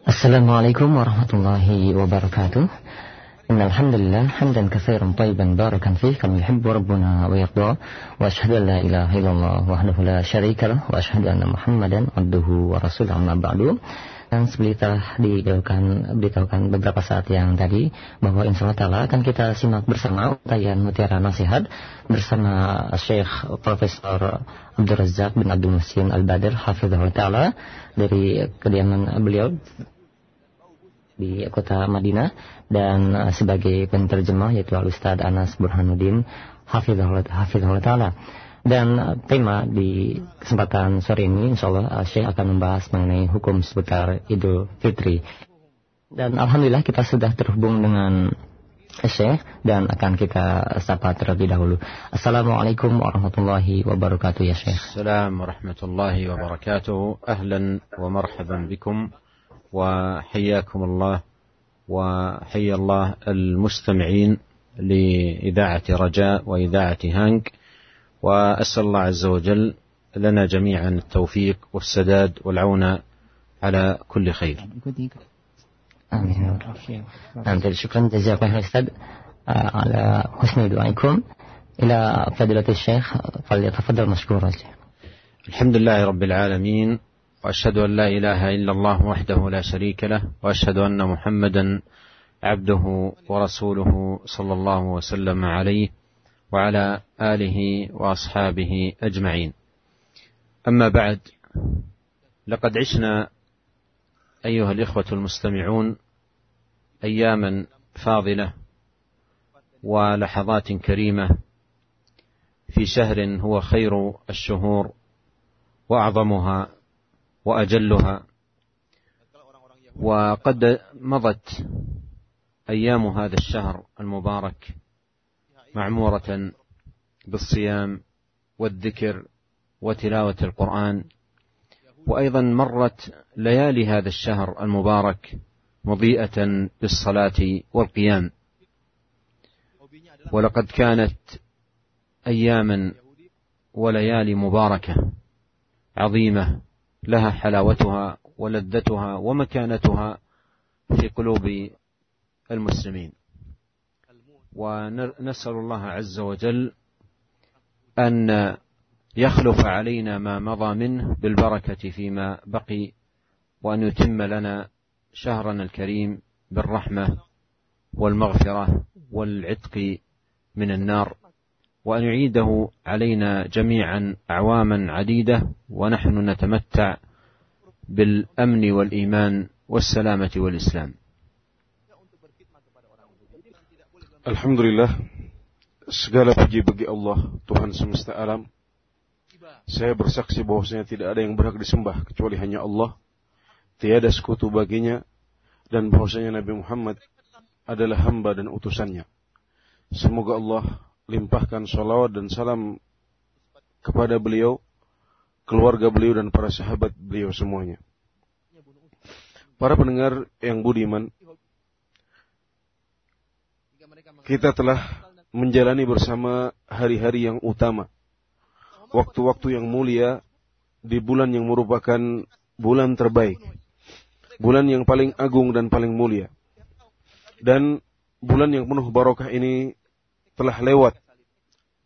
Assalamualaikum warahmatullahi wabarakatuh. إن الحمد لله حمدا كثيرا طيبا باركا فيه كما يحب ربنا ويرضى. وأشهد أن لا إله إلا الله وحده لا شريك له. وأشهد أن محمدا عبده ورسوله. أما بعد dan seperti telah diberitahukan, diberitahukan beberapa saat yang tadi bahwa insya Allah akan kita simak bersama utayan mutiara nasihat bersama Syekh Profesor Abdul Razak bin Abdul Musin Al-Badr Hafizahullah Ta'ala dari kediaman beliau di kota Madinah dan uh, sebagai penterjemah yaitu Al Ustaz Anas Burhanuddin Hafizahullah Ta'ala. Dan uh, tema di kesempatan sore ini insya Allah uh, Syekh akan membahas mengenai hukum seputar Idul Fitri. Dan Alhamdulillah kita sudah terhubung dengan Syekh dan akan kita sapa terlebih dahulu. Assalamualaikum warahmatullahi wabarakatuh ya Syekh. Assalamualaikum warahmatullahi wabarakatuh. Ahlan wa marhaban bikum wa hayyakum Allah wa hayya Allah al-mustami'in li idha'ati Raja wa idha'ati Hank. وأسأل الله عز وجل لنا جميعا التوفيق والسداد والعون على كل خير. آمين آمين شكرا. جزاكم الله أستاذ على حسن دعائكم. إلى فضيلة الشيخ فليتفضل مشكورا الحمد لله رب العالمين وأشهد أن لا إله إلا الله وحده لا شريك له وأشهد أن محمدا عبده ورسوله صلى الله وسلم عليه. وعلى آله وأصحابه أجمعين. أما بعد لقد عشنا أيها الإخوة المستمعون أياما فاضلة ولحظات كريمة في شهر هو خير الشهور وأعظمها وأجلها وقد مضت أيام هذا الشهر المبارك معمورة بالصيام والذكر وتلاوة القرآن. وأيضا مرت ليالي هذا الشهر المبارك مضيئة بالصلاه والقيام. ولقد كانت اياما وليالي مباركة عظيمة لها حلاوتها ولذتها ومكانتها في قلوب المسلمين. ونسأل الله عز وجل أن يخلف علينا ما مضى منه بالبركة فيما بقي وأن يتم لنا شهرنا الكريم بالرحمة والمغفرة والعتق من النار وأن يعيده علينا جميعا أعواما عديدة ونحن نتمتع بالأمن والإيمان والسلامة والإسلام. Alhamdulillah segala puji bagi Allah Tuhan semesta alam. Saya bersaksi bahwasanya tidak ada yang berhak disembah kecuali hanya Allah. Tiada sekutu baginya dan bahwasanya Nabi Muhammad adalah hamba dan utusannya. Semoga Allah limpahkan salawat dan salam kepada beliau, keluarga beliau dan para sahabat beliau semuanya. Para pendengar yang budiman, kita telah menjalani bersama hari-hari yang utama, waktu-waktu yang mulia di bulan yang merupakan bulan terbaik, bulan yang paling agung dan paling mulia. Dan bulan yang penuh barokah ini telah lewat.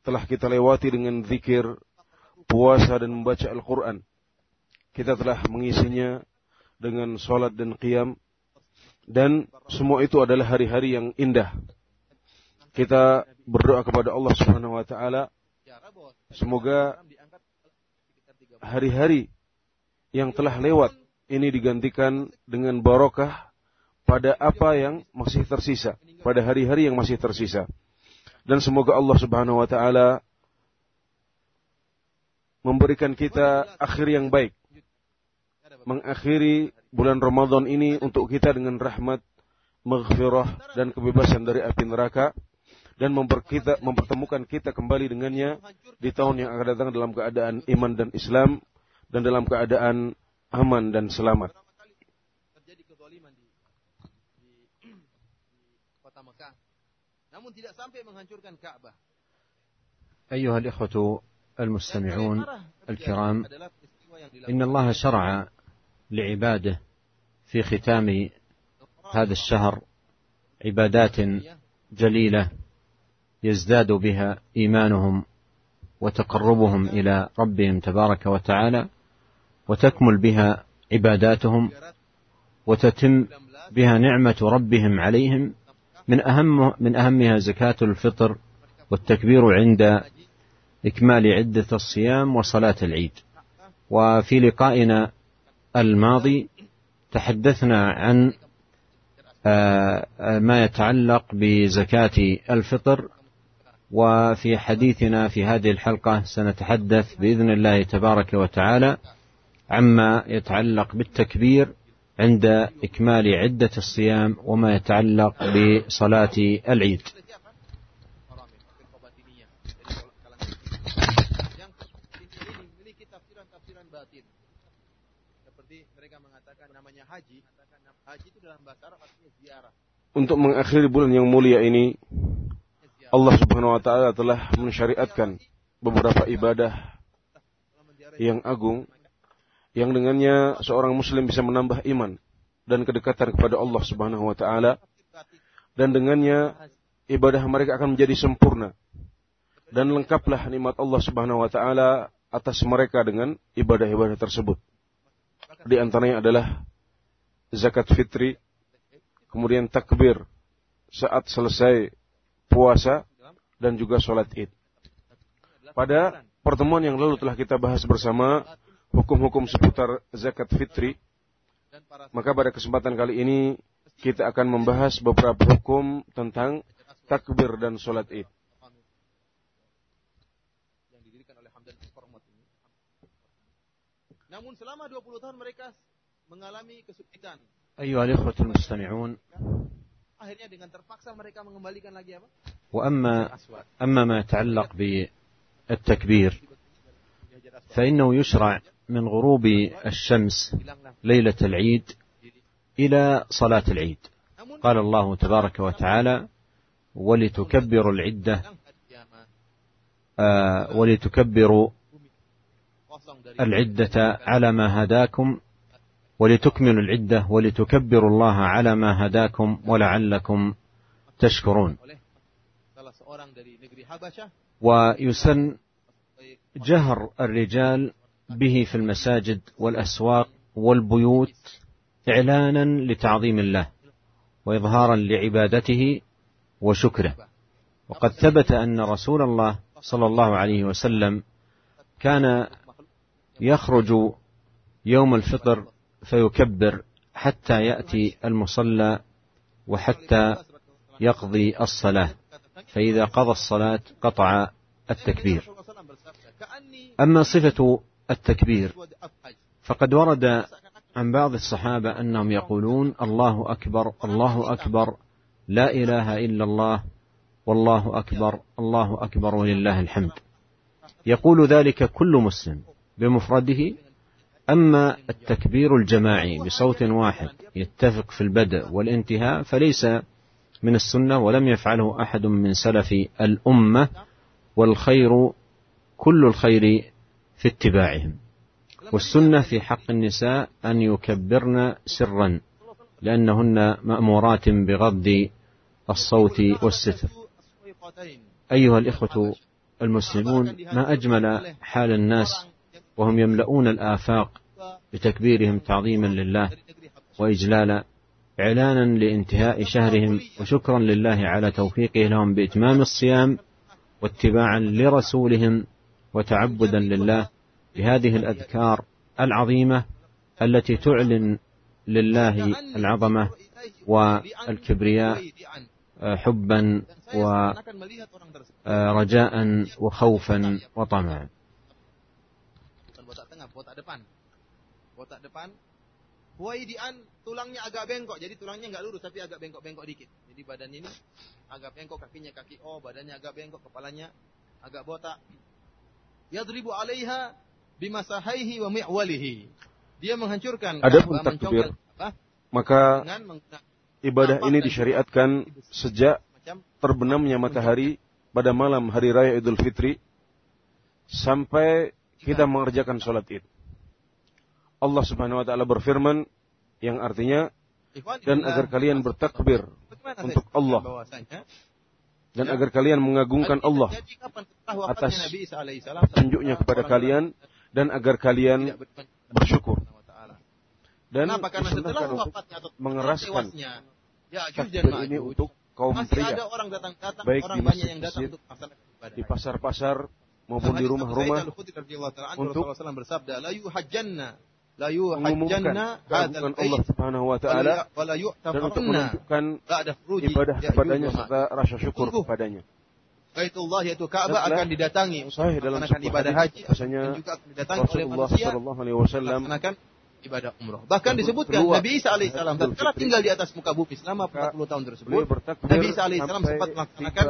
Telah kita lewati dengan zikir, puasa dan membaca Al-Quran. Kita telah mengisinya dengan sholat dan qiyam. Dan semua itu adalah hari-hari yang indah. Kita berdoa kepada Allah Subhanahu wa taala semoga hari-hari yang telah lewat ini digantikan dengan barokah pada apa yang masih tersisa, pada hari-hari yang masih tersisa. Dan semoga Allah Subhanahu wa taala memberikan kita akhir yang baik. Mengakhiri bulan Ramadan ini untuk kita dengan rahmat, maghfirah dan kebebasan dari api neraka dan kita, mempertemukan kita kembali dengannya di tahun yang akan datang dalam keadaan iman dan Islam dan dalam keadaan aman dan selamat. namun tidak sampai menghancurkan Ka'bah. أيها الإخوة المستمعون الكرام إن الله شرع لعباده في ختام هذا الشهر عبادات جليلة يزداد بها إيمانهم وتقربهم إلى ربهم تبارك وتعالى وتكمل بها عباداتهم وتتم بها نعمة ربهم عليهم. من أهم من أهمها زكاة الفطر والتكبير عند إكمال عدة الصيام وصلاة العيد. وفي لقائنا الماضي تحدثنا عن ما يتعلق بزكاة الفطر وفي حديثنا في هذه الحلقة سنتحدث بإذن الله تبارك وتعالى عما يتعلق بالتكبير عند إكمال عدة الصيام وما يتعلق بصلاة العيد. Untuk mengakhiri bulan yang mulia ini, Allah Subhanahu wa taala telah mensyariatkan beberapa ibadah yang agung yang dengannya seorang muslim bisa menambah iman dan kedekatan kepada Allah Subhanahu wa taala dan dengannya ibadah mereka akan menjadi sempurna dan lengkaplah nikmat Allah Subhanahu wa taala atas mereka dengan ibadah-ibadah tersebut. Di antaranya adalah zakat fitri, kemudian takbir saat selesai puasa, dan juga sholat id. Pada pertemuan yang lalu telah kita bahas bersama hukum-hukum seputar zakat fitri. Maka pada kesempatan kali ini kita akan membahas beberapa hukum tentang takbir dan sholat id. Namun selama 20 tahun mereka mengalami kesulitan. Ayuhal alikhwatul mustami'un. Akhirnya dengan terpaksa mereka mengembalikan lagi apa? وأما أما ما يتعلق بالتكبير فإنه يشرع من غروب الشمس ليلة العيد إلى صلاة العيد. قال الله تبارك وتعالى ولتكبروا العدة. آه ولتكبروا العدة على ما هداكم ولتكملوا العدة ولتكبروا الله على ما هداكم ولعلكم تشكرون. ويسن جهر الرجال به في المساجد والأسواق والبيوت إعلانا لتعظيم الله وإظهارا لعبادته وشكره. وقد ثبت أن رسول الله صلى الله عليه وسلم كان يخرج يوم الفطر فيكبر حتى يأتي المصلى وحتى يقضي الصلاة. فإذا قضى الصلاة قطع التكبير. أما صفة التكبير فقد ورد عن بعض الصحابة أنهم يقولون الله أكبر الله أكبر لا إله إلا الله والله أكبر الله أكبر ولله الحمد. يقول ذلك كل مسلم بمفرده أما التكبير الجماعي بصوت واحد يتفق في البدء والانتهاء فليس من السنة ولم يفعله أحد من سلف الأمة والخير كل الخير في اتباعهم. والسنة في حق النساء أن يكبرن سرا لأنهن مأمورات بغض الصوت والستر. أيها الإخوة المسلمون ما أجمل حال الناس وهم يملؤون الآفاق بتكبيرهم تعظيما لله وإجلالا إعلانا لانتهاء شهرهم وشكرا لله على توفيقه لهم بإتمام الصيام واتباعا لرسولهم وتعبدا لله بهذه الأذكار العظيمة التي تعلن لله العظمة والكبرياء حبا ورجاء وخوفا وطمعا. Huaidian tulangnya agak bengkok, jadi tulangnya nggak lurus tapi agak bengkok-bengkok dikit. Jadi badan ini agak bengkok, kakinya kaki O, badannya agak bengkok, kepalanya agak botak. Yadribu alaiha bimasahaihi wa mi'walihi. Dia menghancurkan Adapun takbir, maka ibadah ini disyariatkan sejak terbenamnya matahari pada malam hari raya Idul Fitri sampai kita mengerjakan sholat id. Allah Subhanahu wa taala berfirman, yang artinya dan agar kalian bertakbir untuk Allah. Dan agar kalian mengagungkan Allah atas tunjuknya kepada kalian dan agar kalian bersyukur. Dan disunahkan untuk mengeraskan takbir ini untuk kaum pria. baik di masjid-masjid di pasar-pasar maupun di rumah-rumah untuk la yuhajjanna hadzal Allah Subhanahu wa taala dan untuk menunjukkan ibadah kepadanya serta rasa syukur kepadanya. Baitullah yaitu Ka'bah akan didatangi sahih dalam akan ibadah haji dan juga akan didatangi oleh manusia sallallahu alaihi wasallam akan ibadah umroh. Bahkan disebutkan Nabi Isa alaihissalam tatkala tinggal di atas muka bumi selama 40 tahun tersebut, Nabi Isa alaihissalam sempat melaksanakan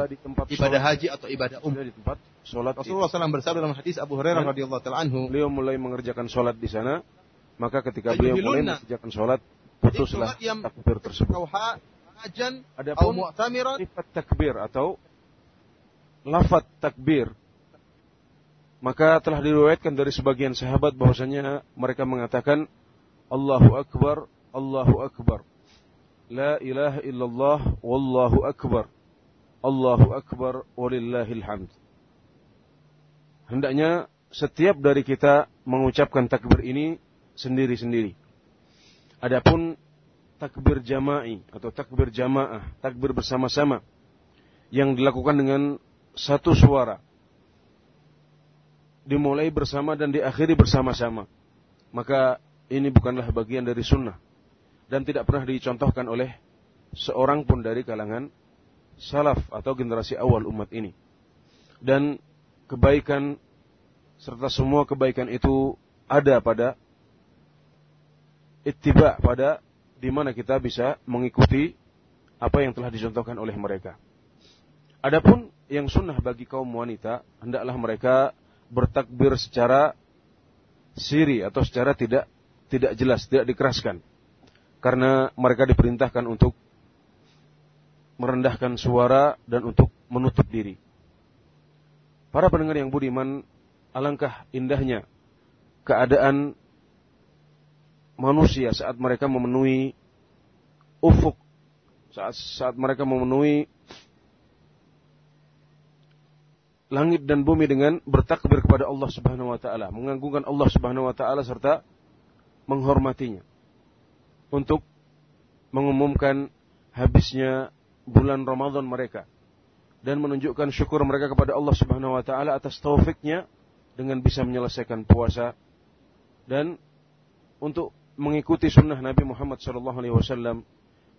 ibadah haji atau ibadah umroh di tempat salat. Rasulullah SAW bersabda dalam hadis Abu Hurairah radhiyallahu taala anhu, beliau mulai mengerjakan salat di sana maka ketika beliau mulai mengerjakan sholat, putuslah takbir tersebut. Adapun sifat takbir atau lafat takbir, maka telah diriwayatkan dari sebagian sahabat bahwasanya mereka mengatakan Allahu Akbar, Allahu Akbar. La ilaha illallah, wallahu akbar. Allahu akbar, walillahil hamd. Hendaknya setiap dari kita mengucapkan takbir ini sendiri-sendiri. Adapun takbir jama'i atau takbir jamaah, takbir bersama-sama yang dilakukan dengan satu suara. Dimulai bersama dan diakhiri bersama-sama. Maka ini bukanlah bagian dari sunnah. Dan tidak pernah dicontohkan oleh seorang pun dari kalangan salaf atau generasi awal umat ini. Dan kebaikan serta semua kebaikan itu ada pada ittiba pada di mana kita bisa mengikuti apa yang telah dicontohkan oleh mereka. Adapun yang sunnah bagi kaum wanita, hendaklah mereka bertakbir secara siri atau secara tidak tidak jelas, tidak dikeraskan. Karena mereka diperintahkan untuk merendahkan suara dan untuk menutup diri. Para pendengar yang budiman, alangkah indahnya keadaan manusia saat mereka memenuhi ufuk, saat, saat mereka memenuhi langit dan bumi dengan bertakbir kepada Allah Subhanahu wa taala, mengagungkan Allah Subhanahu wa taala serta menghormatinya. Untuk mengumumkan habisnya bulan Ramadan mereka dan menunjukkan syukur mereka kepada Allah Subhanahu wa taala atas taufiknya dengan bisa menyelesaikan puasa dan untuk mengikuti sunnah Nabi Muhammad sallallahu alaihi wasallam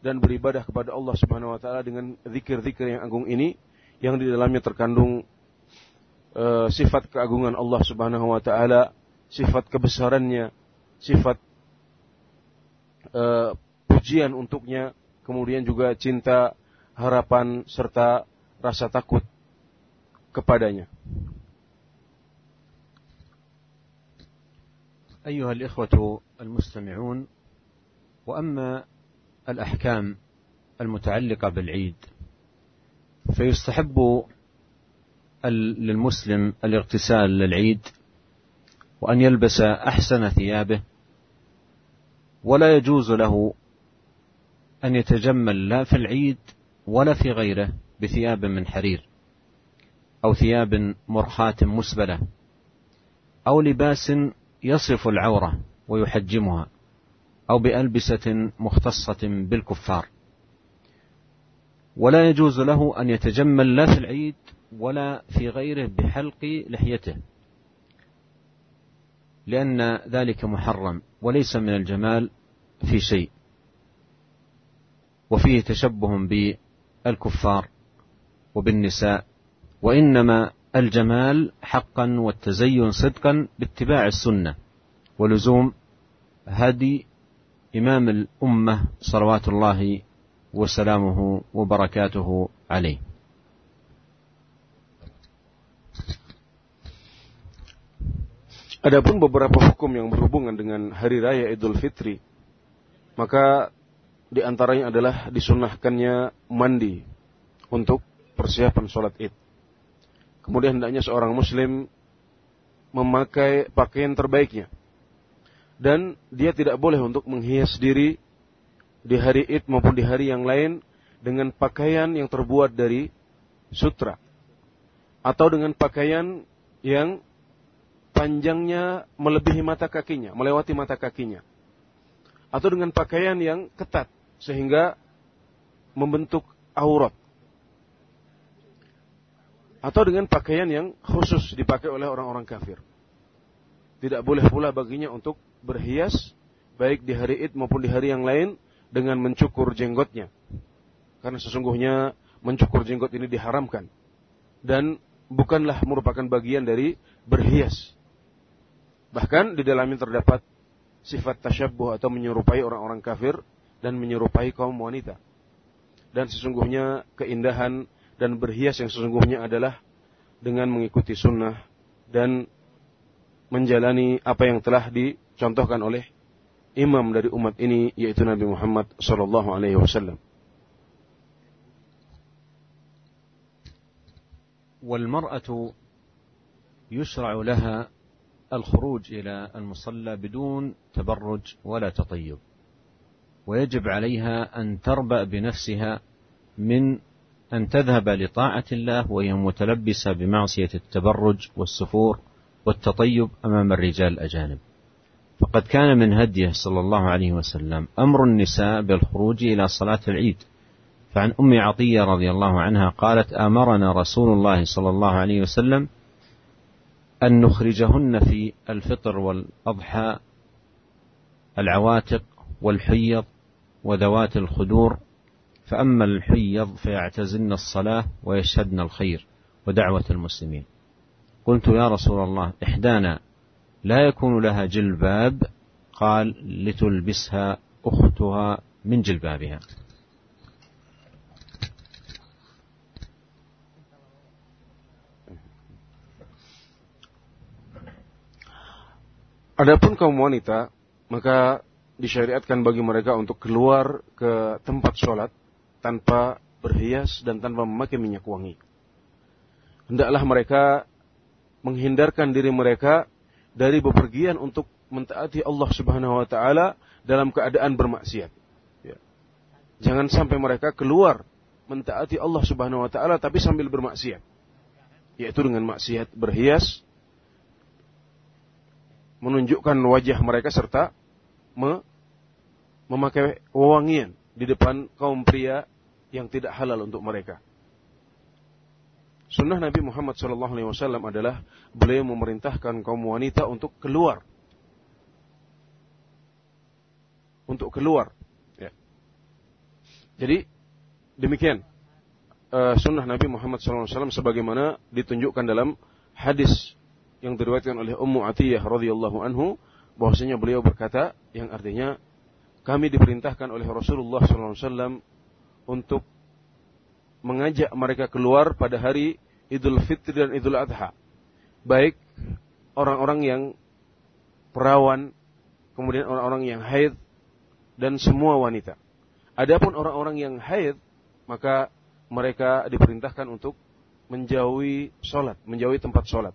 dan beribadah kepada Allah Subhanahu wa taala dengan zikir-zikir yang agung ini yang di dalamnya terkandung uh, sifat keagungan Allah Subhanahu wa taala, sifat kebesarannya, sifat uh, pujian untuknya, kemudian juga cinta, harapan serta rasa takut kepadanya. أيها الإخوة المستمعون وأما الأحكام المتعلقة بالعيد فيستحب للمسلم الاغتسال للعيد وأن يلبس أحسن ثيابه ولا يجوز له أن يتجمل لا في العيد ولا في غيره بثياب من حرير أو ثياب مرخاة مسبلة أو لباس يصف العورة ويحجمها أو بألبسة مختصة بالكفار. ولا يجوز له أن يتجمل لا في العيد ولا في غيره بحلق لحيته لأن ذلك محرم وليس من الجمال في شيء. وفيه تشبه بالكفار وبالنساء وإنما الجمال حقا والتزين صدقا باتباع السنه ولزوم هدي امام الامه صلوات الله وسلامه وبركاته عليه Adapun beberapa hukum yang berhubungan dengan hari raya Idul Fitri, maka di antaranya adalah disunahkannya mandi untuk persiapan sholat id. Kemudian hendaknya seorang muslim memakai pakaian terbaiknya. Dan dia tidak boleh untuk menghias diri di hari Id maupun di hari yang lain dengan pakaian yang terbuat dari sutra atau dengan pakaian yang panjangnya melebihi mata kakinya, melewati mata kakinya. Atau dengan pakaian yang ketat sehingga membentuk aurat. Atau dengan pakaian yang khusus dipakai oleh orang-orang kafir. Tidak boleh pula baginya untuk berhias baik di hari Id maupun di hari yang lain dengan mencukur jenggotnya. Karena sesungguhnya mencukur jenggot ini diharamkan dan bukanlah merupakan bagian dari berhias. Bahkan di dalamnya terdapat sifat tasyabbuh atau menyerupai orang-orang kafir dan menyerupai kaum wanita. Dan sesungguhnya keindahan dan berhias yang sesungguhnya adalah dengan mengikuti sunnah dan menjalani apa yang telah dicontohkan oleh imam dari umat ini yaitu Nabi Muhammad sallallahu alaihi wasallam. والمرأة يشرع لها الخروج إلى المصلى بدون تبرج ولا تطيب ويجب عليها أن تربأ بنفسها من أن تذهب لطاعة الله وهي متلبسة بمعصية التبرج والسفور والتطيب أمام الرجال الأجانب. فقد كان من هديه صلى الله عليه وسلم أمر النساء بالخروج إلى صلاة العيد. فعن أم عطية رضي الله عنها قالت آمرنا رسول الله صلى الله عليه وسلم أن نخرجهن في الفطر والأضحى العواتق والحيض وذوات الخدور فأما الحيض فيعتزلن الصلاة ويشهدن الخير ودعوة المسلمين. قلت يا رسول الله إحدانا لا يكون لها جلباب قال لتلبسها أختها من جلبابها. Adapun kaum wanita, maka disyariatkan bagi mereka untuk keluar ke tempat sholat. Tanpa berhias dan tanpa memakai minyak wangi. Hendaklah mereka menghindarkan diri mereka dari bepergian untuk mentaati Allah Subhanahu wa taala dalam keadaan bermaksiat. Ya. Jangan sampai mereka keluar mentaati Allah Subhanahu wa taala tapi sambil bermaksiat. Yaitu dengan maksiat berhias menunjukkan wajah mereka serta me memakai wewangian di depan kaum pria yang tidak halal untuk mereka. Sunnah Nabi Muhammad SAW adalah beliau memerintahkan kaum wanita untuk keluar, untuk keluar. Ya. Jadi demikian uh, sunnah Nabi Muhammad SAW sebagaimana ditunjukkan dalam hadis yang diriwayatkan oleh Ummu Atiyah radhiyallahu anhu bahwasanya beliau berkata yang artinya kami diperintahkan oleh Rasulullah SAW untuk mengajak mereka keluar pada hari Idul Fitri dan Idul Adha. Baik orang-orang yang perawan, kemudian orang-orang yang haid, dan semua wanita. Adapun orang-orang yang haid, maka mereka diperintahkan untuk menjauhi sholat, menjauhi tempat sholat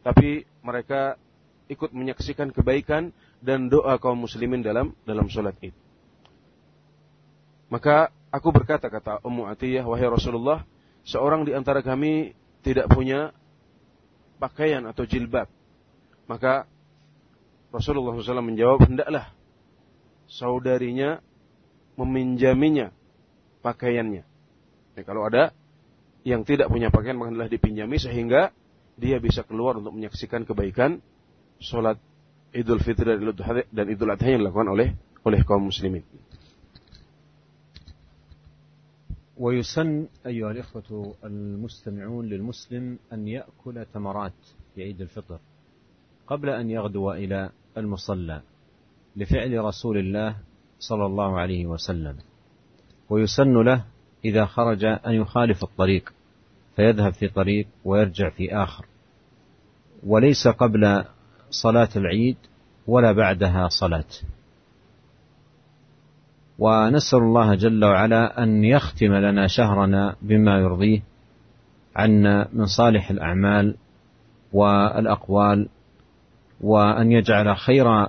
tapi mereka ikut menyaksikan kebaikan dan doa kaum muslimin dalam dalam sholat id. Maka aku berkata kata Ummu Atiyah wahai Rasulullah, seorang di antara kami tidak punya pakaian atau jilbab. Maka Rasulullah SAW menjawab, hendaklah saudarinya meminjaminya pakaiannya. Ya, kalau ada yang tidak punya pakaian maka hendaklah dipinjami sehingga dia bisa keluar untuk menyaksikan kebaikan sholat Idul Fitri dan Idul Adha yang dilakukan oleh oleh kaum muslimin. ويسن أيها الإخوة المستمعون للمسلم أن يأكل تمرات في عيد الفطر قبل أن يغدو إلى المصلى لفعل رسول الله صلى الله عليه وسلم ويسن له إذا خرج أن يخالف الطريق فيذهب في طريق ويرجع في آخر. وليس قبل صلاة العيد ولا بعدها صلاة. ونسأل الله جل وعلا أن يختم لنا شهرنا بما يرضيه عنا من صالح الأعمال والأقوال وأن يجعل خير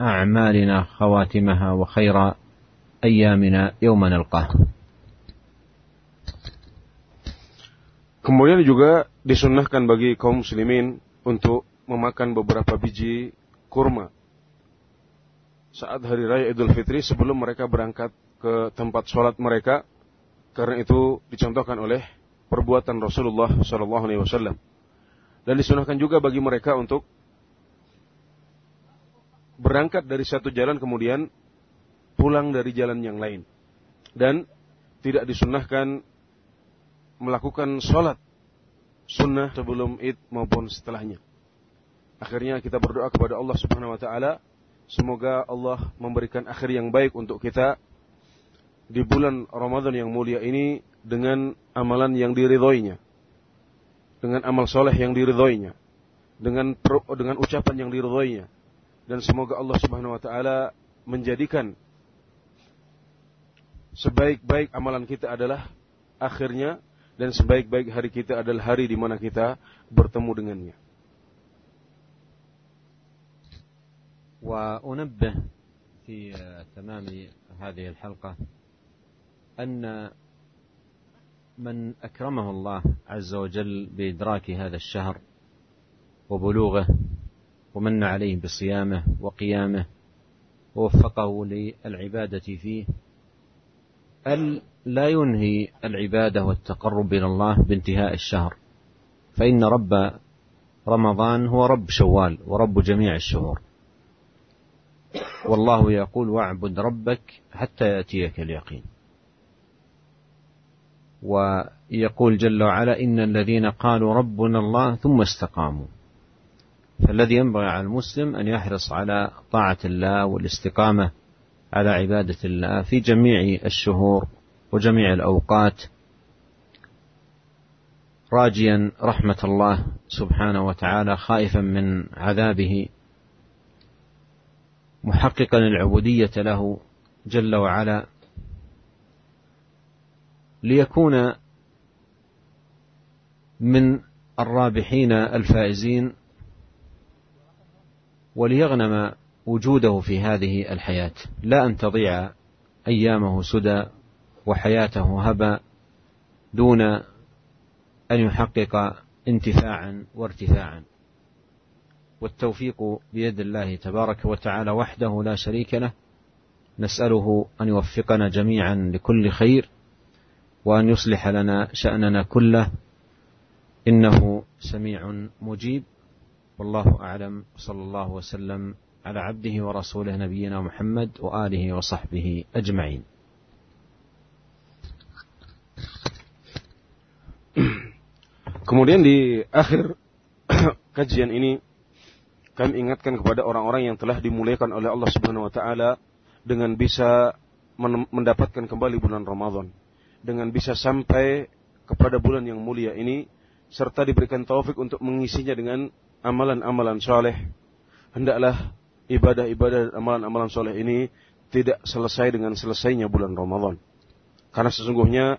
أعمالنا خواتمها وخير أيامنا يوم نلقاه. Kemudian juga disunnahkan bagi kaum muslimin untuk memakan beberapa biji kurma. Saat hari raya Idul Fitri sebelum mereka berangkat ke tempat sholat mereka karena itu dicontohkan oleh perbuatan Rasulullah Shallallahu Alaihi Wasallam dan disunahkan juga bagi mereka untuk berangkat dari satu jalan kemudian pulang dari jalan yang lain dan tidak disunahkan melakukan sholat sunnah sebelum id maupun setelahnya. Akhirnya kita berdoa kepada Allah Subhanahu wa taala semoga Allah memberikan akhir yang baik untuk kita di bulan Ramadan yang mulia ini dengan amalan yang diridhoinya. Dengan amal soleh yang diridhoinya. Dengan dengan ucapan yang diridhoinya. Dan semoga Allah Subhanahu wa taala menjadikan sebaik-baik amalan kita adalah akhirnya dan sebaik-baik hari kita adalah hari di mana kita bertemu dengannya. وأنبه في تمام هذه الحلقة أن من أكرمه الله عز وجل بإدراك هذا الشهر وبلوغه ومن عليه بصيامه وقيامه ووفقه للعبادة فيه أن لا ينهي العبادة والتقرب إلى الله بانتهاء الشهر فإن رب رمضان هو رب شوال ورب جميع الشهور. والله يقول واعبد ربك حتى يأتيك اليقين. ويقول جل وعلا إن الذين قالوا ربنا الله ثم استقاموا. فالذي ينبغي على المسلم أن يحرص على طاعة الله والاستقامة على عبادة الله في جميع الشهور وجميع الأوقات. راجيا رحمة الله سبحانه وتعالى خائفا من عذابه محققا العبودية له جل وعلا ليكون من الرابحين الفائزين وليغنم وجوده في هذه الحياة. لا أن تضيع أيامه سدى وحياته هبى دون أن يحقق انتفاعا وارتفاعا. والتوفيق بيد الله تبارك وتعالى وحده لا شريك له. نسأله أن يوفقنا جميعا لكل خير وأن يصلح لنا شأننا كله. إنه سميع مجيب. والله أعلم. صلى الله وسلم على عبده ورسوله نبينا محمد وآله وصحبه أجمعين. Kemudian di akhir kajian ini kami ingatkan kepada orang-orang yang telah dimuliakan oleh Allah Subhanahu wa taala dengan bisa mendapatkan kembali bulan Ramadan, dengan bisa sampai kepada bulan yang mulia ini serta diberikan taufik untuk mengisinya dengan amalan-amalan soleh. Hendaklah ibadah-ibadah amalan-amalan soleh ini tidak selesai dengan selesainya bulan Ramadan. Karena sesungguhnya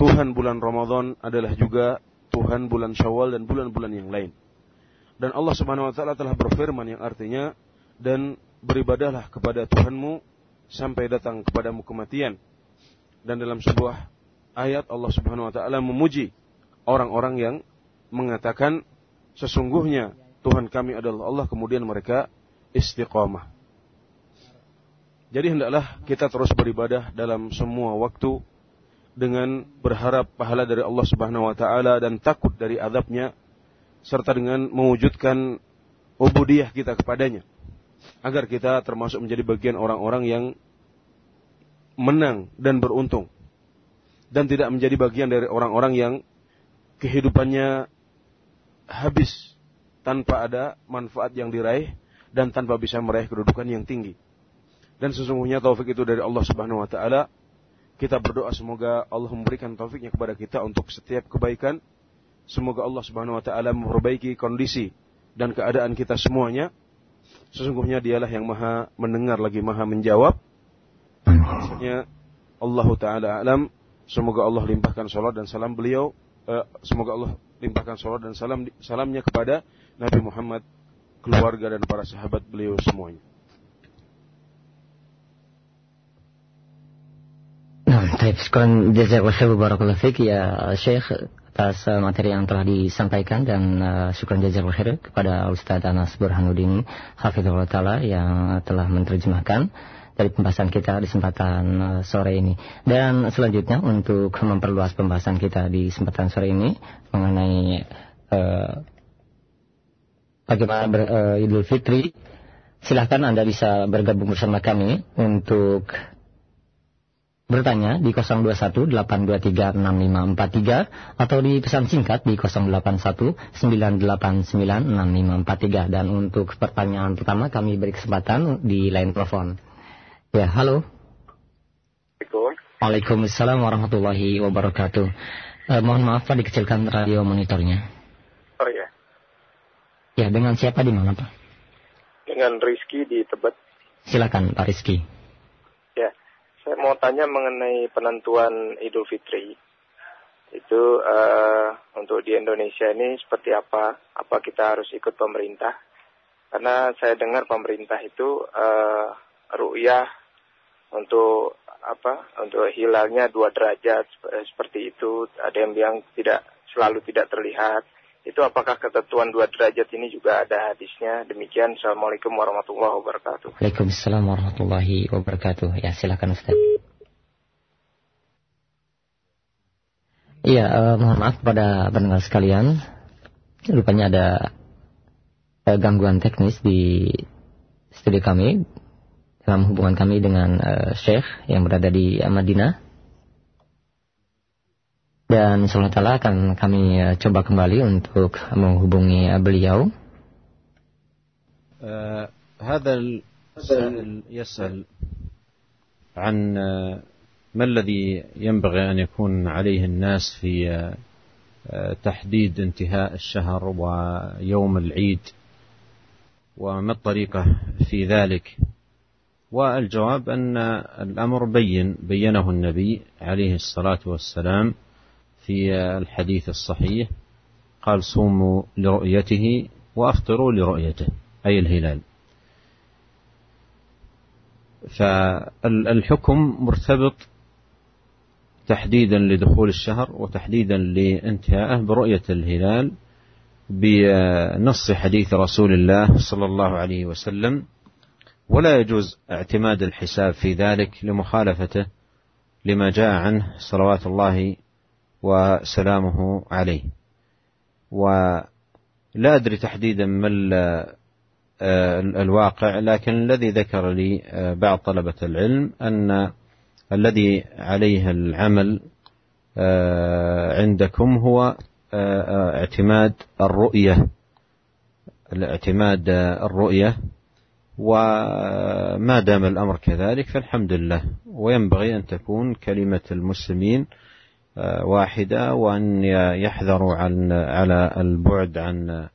Tuhan bulan Ramadan adalah juga Tuhan bulan Syawal dan bulan-bulan yang lain. Dan Allah Subhanahu wa taala telah berfirman yang artinya dan beribadahlah kepada Tuhanmu sampai datang kepadamu kematian. Dan dalam sebuah ayat Allah Subhanahu wa taala memuji orang-orang yang mengatakan sesungguhnya Tuhan kami adalah Allah kemudian mereka istiqamah. Jadi hendaklah kita terus beribadah dalam semua waktu dengan berharap pahala dari Allah Subhanahu wa taala dan takut dari azabnya serta dengan mewujudkan ubudiyah kita kepadanya agar kita termasuk menjadi bagian orang-orang yang menang dan beruntung dan tidak menjadi bagian dari orang-orang yang kehidupannya habis tanpa ada manfaat yang diraih dan tanpa bisa meraih kedudukan yang tinggi. Dan sesungguhnya taufik itu dari Allah Subhanahu wa taala kita berdoa semoga Allah memberikan taufiknya kepada kita untuk setiap kebaikan. Semoga Allah Subhanahu wa taala memperbaiki kondisi dan keadaan kita semuanya. Sesungguhnya dialah yang maha mendengar lagi maha menjawab. Maksudnya Allah taala alam. Semoga Allah limpahkan salat dan salam beliau. Uh, semoga Allah limpahkan salat dan salam salamnya kepada Nabi Muhammad, keluarga dan para sahabat beliau semuanya. Fiik ya Syekh atas uh, materi yang telah disampaikan dan uh, syukur jazakallahu khair kepada Ustaz Anas Burhanuddin Hafizullah Ta'ala yang telah menerjemahkan dari pembahasan kita di kesempatan uh, sore ini. Dan selanjutnya untuk memperluas pembahasan kita di kesempatan sore ini mengenai uh, bagaimana ber, uh, Idul Fitri, silahkan Anda bisa bergabung bersama kami untuk bertanya di 0218236543 atau di pesan singkat di 0819896543 dan untuk pertanyaan pertama kami beri kesempatan di line telepon. Ya, halo. Waalaikumsalam warahmatullahi wabarakatuh. Eh, mohon maaf Pak dikecilkan radio monitornya. Oh ya. Ya, dengan siapa di mana Pak? Dengan Rizky di Tebet. Silakan Pak Rizky. Saya mau tanya mengenai penentuan Idul Fitri. Itu uh, untuk di Indonesia ini seperti apa? Apa kita harus ikut pemerintah? Karena saya dengar pemerintah itu uh, ru'yah untuk apa? Untuk hilalnya dua derajat seperti itu. Ada yang bilang tidak selalu tidak terlihat. Itu apakah ketentuan dua derajat ini juga ada hadisnya? Demikian. Assalamualaikum warahmatullahi wabarakatuh. Waalaikumsalam warahmatullahi wabarakatuh. Ya silakan Ustaz. Iya, uh, mohon maaf kepada pendengar sekalian. Rupanya ada uh, gangguan teknis di studio kami dalam hubungan kami dengan uh, Syekh yang berada di Madinah. Dan selanjutnya akan kami uh, coba kembali untuk menghubungi uh, beliau. هذا السائل يسأل عن ما الذي ينبغي أن يكون عليه الناس في تحديد انتهاء الشهر ويوم العيد وما الطريقة في ذلك والجواب أن الأمر بين بينه النبي عليه الصلاة والسلام في الحديث الصحيح قال صوموا لرؤيته وأفطروا لرؤيته. أي الهلال. فالحكم مرتبط تحديدا لدخول الشهر وتحديدا لانتهائه برؤية الهلال بنص حديث رسول الله صلى الله عليه وسلم ولا يجوز اعتماد الحساب في ذلك لمخالفته لما جاء عنه صلوات الله وسلامه عليه. ولا أدري تحديدا ما الواقع لكن الذي ذكر لي بعض طلبة العلم أن الذي عليه العمل عندكم هو اعتماد الرؤية الاعتماد الرؤية. وما دام الأمر كذلك فالحمد لله. وينبغي أن تكون كلمة المسلمين واحدة وأن يحذروا عن على البعد عن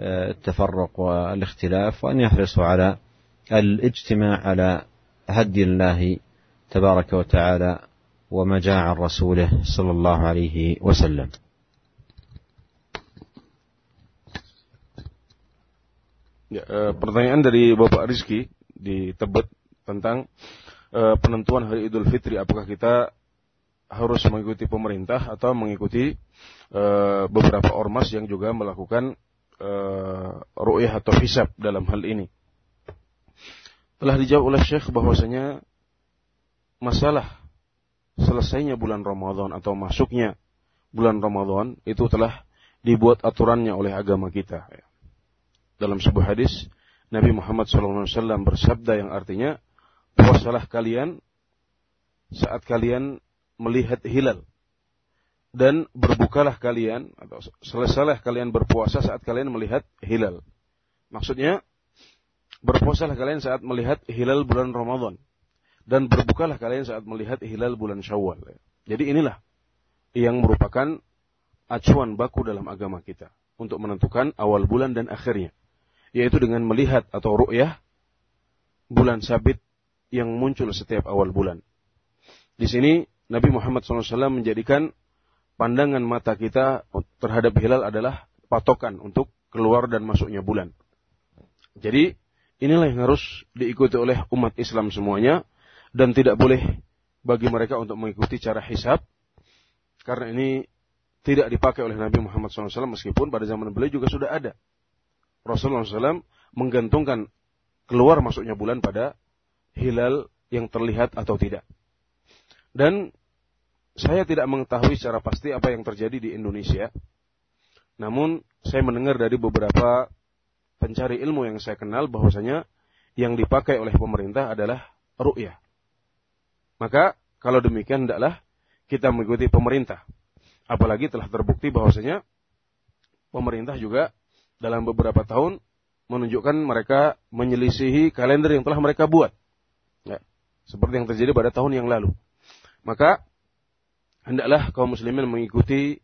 التفرق والاختلاف وأن يحرصوا على الاجتماع على هدي الله تبارك وتعالى وما جاء عن رسوله صلى الله عليه وسلم. Ya, e, pertanyaan dari Bapak Rizky di Tebet tentang e, penentuan hari Idul Fitri. Apakah kita harus mengikuti pemerintah atau mengikuti uh, beberapa ormas yang juga melakukan uh, ru'yah atau hisab dalam hal ini. Telah dijawab oleh Syekh bahwasanya masalah selesainya bulan Ramadan atau masuknya bulan Ramadan itu telah dibuat aturannya oleh agama kita. Dalam sebuah hadis Nabi Muhammad SAW bersabda yang artinya puasalah kalian saat kalian melihat hilal. Dan berbukalah kalian, atau selesailah kalian berpuasa saat kalian melihat hilal. Maksudnya, berpuasalah kalian saat melihat hilal bulan Ramadan. Dan berbukalah kalian saat melihat hilal bulan Syawal. Jadi inilah yang merupakan acuan baku dalam agama kita. Untuk menentukan awal bulan dan akhirnya. Yaitu dengan melihat atau ru'yah bulan sabit yang muncul setiap awal bulan. Di sini Nabi Muhammad SAW menjadikan pandangan mata kita terhadap hilal adalah patokan untuk keluar dan masuknya bulan. Jadi inilah yang harus diikuti oleh umat Islam semuanya dan tidak boleh bagi mereka untuk mengikuti cara hisab karena ini tidak dipakai oleh Nabi Muhammad SAW meskipun pada zaman beliau juga sudah ada. Rasulullah SAW menggantungkan keluar masuknya bulan pada hilal yang terlihat atau tidak. Dan saya tidak mengetahui secara pasti apa yang terjadi di Indonesia. Namun saya mendengar dari beberapa pencari ilmu yang saya kenal bahwasanya yang dipakai oleh pemerintah adalah ru'yah. Maka kalau demikian hendaklah kita mengikuti pemerintah. Apalagi telah terbukti bahwasanya pemerintah juga dalam beberapa tahun menunjukkan mereka menyelisihi kalender yang telah mereka buat. Ya, seperti yang terjadi pada tahun yang lalu. Maka hendaklah kaum muslimin mengikuti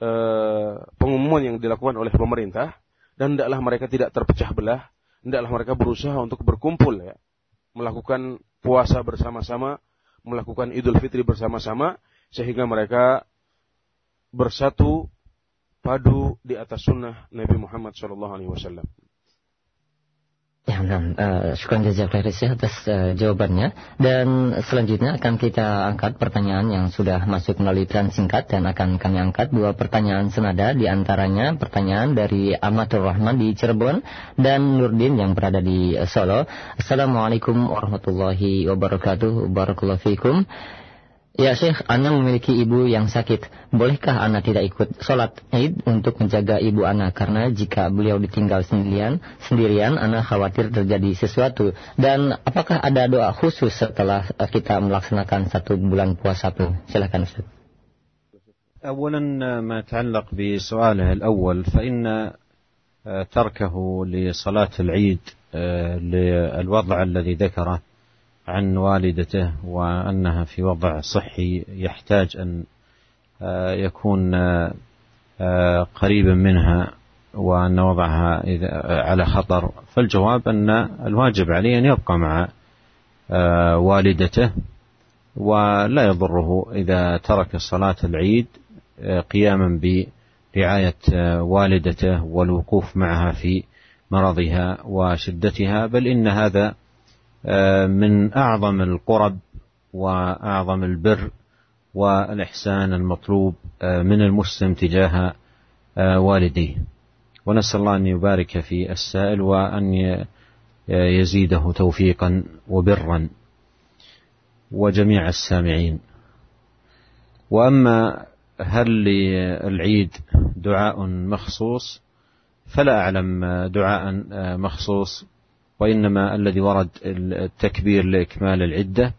uh, pengumuman yang dilakukan oleh pemerintah. Dan hendaklah mereka tidak terpecah belah, hendaklah mereka berusaha untuk berkumpul ya, melakukan puasa bersama-sama. Melakukan Idul Fitri bersama-sama. Sehingga mereka bersatu padu di atas sunnah Nabi Muhammad Wasallam. Ya, nah, uh, syukur jazakallah atas uh, jawabannya. Dan selanjutnya akan kita angkat pertanyaan yang sudah masuk melalui pesan singkat dan akan kami angkat dua pertanyaan senada di antaranya pertanyaan dari Amatur Rahman di Cirebon dan Nurdin yang berada di Solo. Assalamualaikum warahmatullahi wabarakatuh. Barakallahu fiikum. Ya Syekh, Ana memiliki ibu yang sakit. Bolehkah Ana tidak ikut sholat id untuk menjaga ibu Ana? Karena jika beliau ditinggal sendirian, sendirian Ana khawatir terjadi sesuatu. Dan apakah ada doa khusus setelah kita melaksanakan satu bulan puasa pun? Silakan Ustaz. أولا ما يتعلق بسؤاله الأول فإن تركه لصلاة العيد للوضع الذي ذكره عن والدته وأنها في وضع صحي يحتاج أن آه، يكون آه، قريبا منها وأن وضعها على خطر. فالجواب أن الواجب عليه أن يبقى مع آه، والدته ولا يضره إذا ترك صلاة العيد قياما برعاية والدته والوقوف معها في مرضها وشدتها بل إن هذا آه، من أعظم القرب وأعظم البر والإحسان المطلوب آه، من المسلم تجاه آه، والديه. ونسأل الله أن يبارك في السائل وأن يزيده توفيقا وبرا. وجميع السامعين. وأما هل للعيد دعاء مخصوص فلا أعلم دعاء مخصوص. وإنما الذي ورد التكبير لإكمال العدة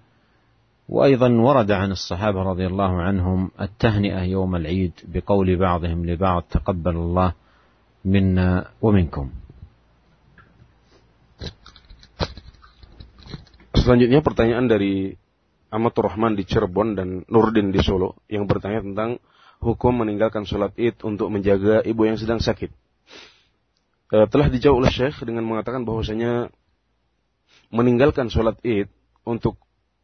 وأيضا ورد عن الصحابة رضي الله عنهم التهنئة يوم العيد بقول بعضهم لبعض تقبل الله منا ومنكم Selanjutnya pertanyaan dari Amatur Rahman di Cirebon dan Nurdin di Solo yang bertanya tentang hukum meninggalkan sholat id untuk menjaga ibu yang sedang sakit. E, telah dijawab oleh Syekh dengan mengatakan bahwasanya meninggalkan sholat id untuk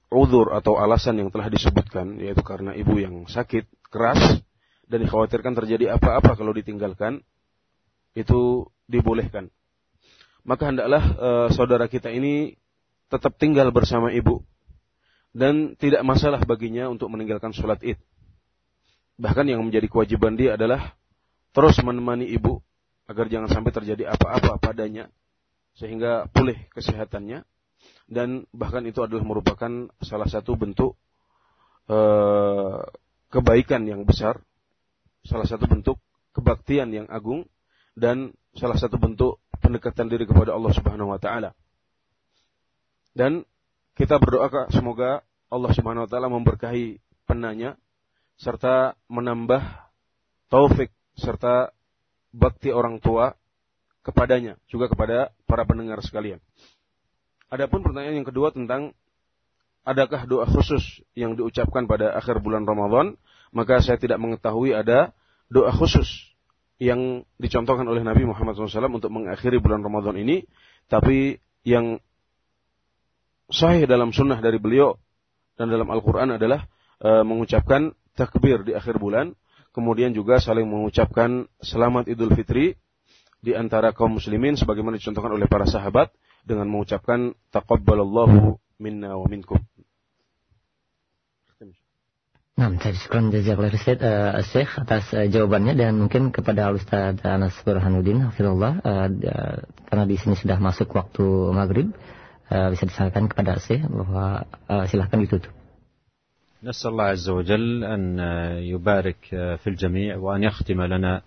uzur atau alasan yang telah disebutkan yaitu karena ibu yang sakit keras dan dikhawatirkan terjadi apa-apa kalau ditinggalkan itu dibolehkan. Maka hendaklah e, saudara kita ini tetap tinggal bersama ibu dan tidak masalah baginya untuk meninggalkan sholat id. Bahkan yang menjadi kewajiban dia adalah terus menemani ibu agar jangan sampai terjadi apa-apa padanya sehingga pulih kesehatannya dan bahkan itu adalah merupakan salah satu bentuk uh, kebaikan yang besar, salah satu bentuk kebaktian yang agung dan salah satu bentuk pendekatan diri kepada Allah Subhanahu wa taala. Dan kita berdoa semoga Allah Subhanahu wa taala memberkahi penanya serta menambah taufik serta bakti orang tua kepadanya, juga kepada para pendengar sekalian. Adapun pertanyaan yang kedua tentang adakah doa khusus yang diucapkan pada akhir bulan Ramadan, maka saya tidak mengetahui ada doa khusus yang dicontohkan oleh Nabi Muhammad SAW untuk mengakhiri bulan Ramadan ini, tapi yang sahih dalam sunnah dari beliau dan dalam Al-Quran adalah e, mengucapkan takbir di akhir bulan kemudian juga saling mengucapkan selamat Idul Fitri di antara kaum muslimin sebagaimana dicontohkan oleh para sahabat dengan mengucapkan taqabbalallahu minna wa minkum. Nah, jadi syukur jazakallah Ustaz uh, Syekh atas uh, jawabannya dan mungkin kepada Ustaz Anas Burhanuddin Hafizullah uh, uh, karena di sini sudah masuk waktu maghrib uh, bisa disampaikan kepada Syekh bahwa uh, silahkan ditutup. نسأل الله عز وجل أن يبارك في الجميع وأن يختم لنا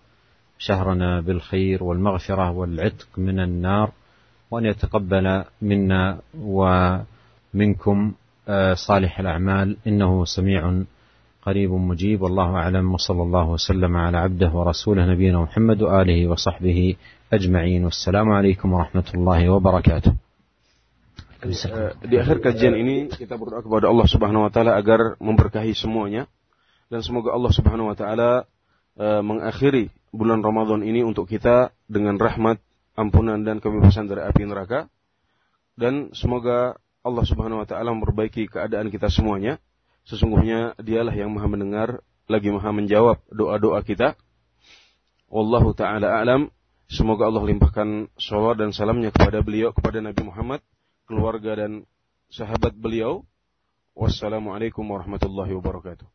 شهرنا بالخير والمغفرة والعتق من النار وأن يتقبل منا ومنكم صالح الأعمال. إنه سميع قريب مجيب. والله أعلم. وصلى الله وسلم على عبده ورسوله نبينا محمد وآله وصحبه أجمعين. والسلام عليكم ورحمة الله وبركاته. Di akhir kajian ini kita berdoa kepada Allah Subhanahu wa taala agar memberkahi semuanya. Dan semoga Allah Subhanahu wa taala uh, mengakhiri bulan Ramadan ini untuk kita dengan rahmat, ampunan dan kebebasan dari api neraka. Dan semoga Allah Subhanahu wa taala memperbaiki keadaan kita semuanya. Sesungguhnya dialah yang maha mendengar, lagi maha menjawab doa-doa kita. Wallahu ta'ala a'lam. Semoga Allah limpahkan salawat dan salamnya kepada beliau, kepada Nabi Muhammad, keluarga dan sahabat beliau. Wassalamualaikum warahmatullahi wabarakatuh.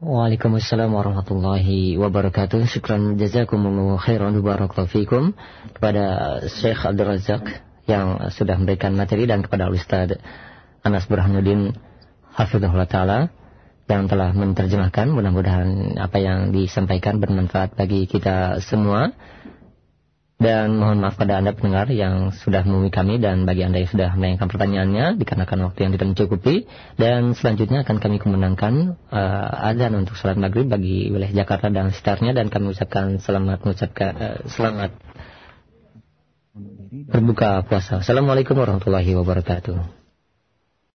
Waalaikumsalam warahmatullahi wabarakatuh. Syukran jazakumullahu khairan fikum kepada Syekh Abdul Razak yang sudah memberikan materi dan kepada Ustaz Anas Burhanuddin Hafizahullah Ta'ala yang telah menerjemahkan. Mudah-mudahan apa yang disampaikan bermanfaat bagi kita semua. Dan mohon maaf pada Anda pendengar yang sudah menemui kami dan bagi Anda yang sudah menanyakan pertanyaannya dikarenakan waktu yang tidak mencukupi. Dan selanjutnya akan kami kemenangkan uh, azan untuk sholat maghrib bagi wilayah Jakarta dan sekitarnya dan kami ucapkan selamat mengucapkan uh, selamat berbuka puasa. Assalamualaikum warahmatullahi wabarakatuh.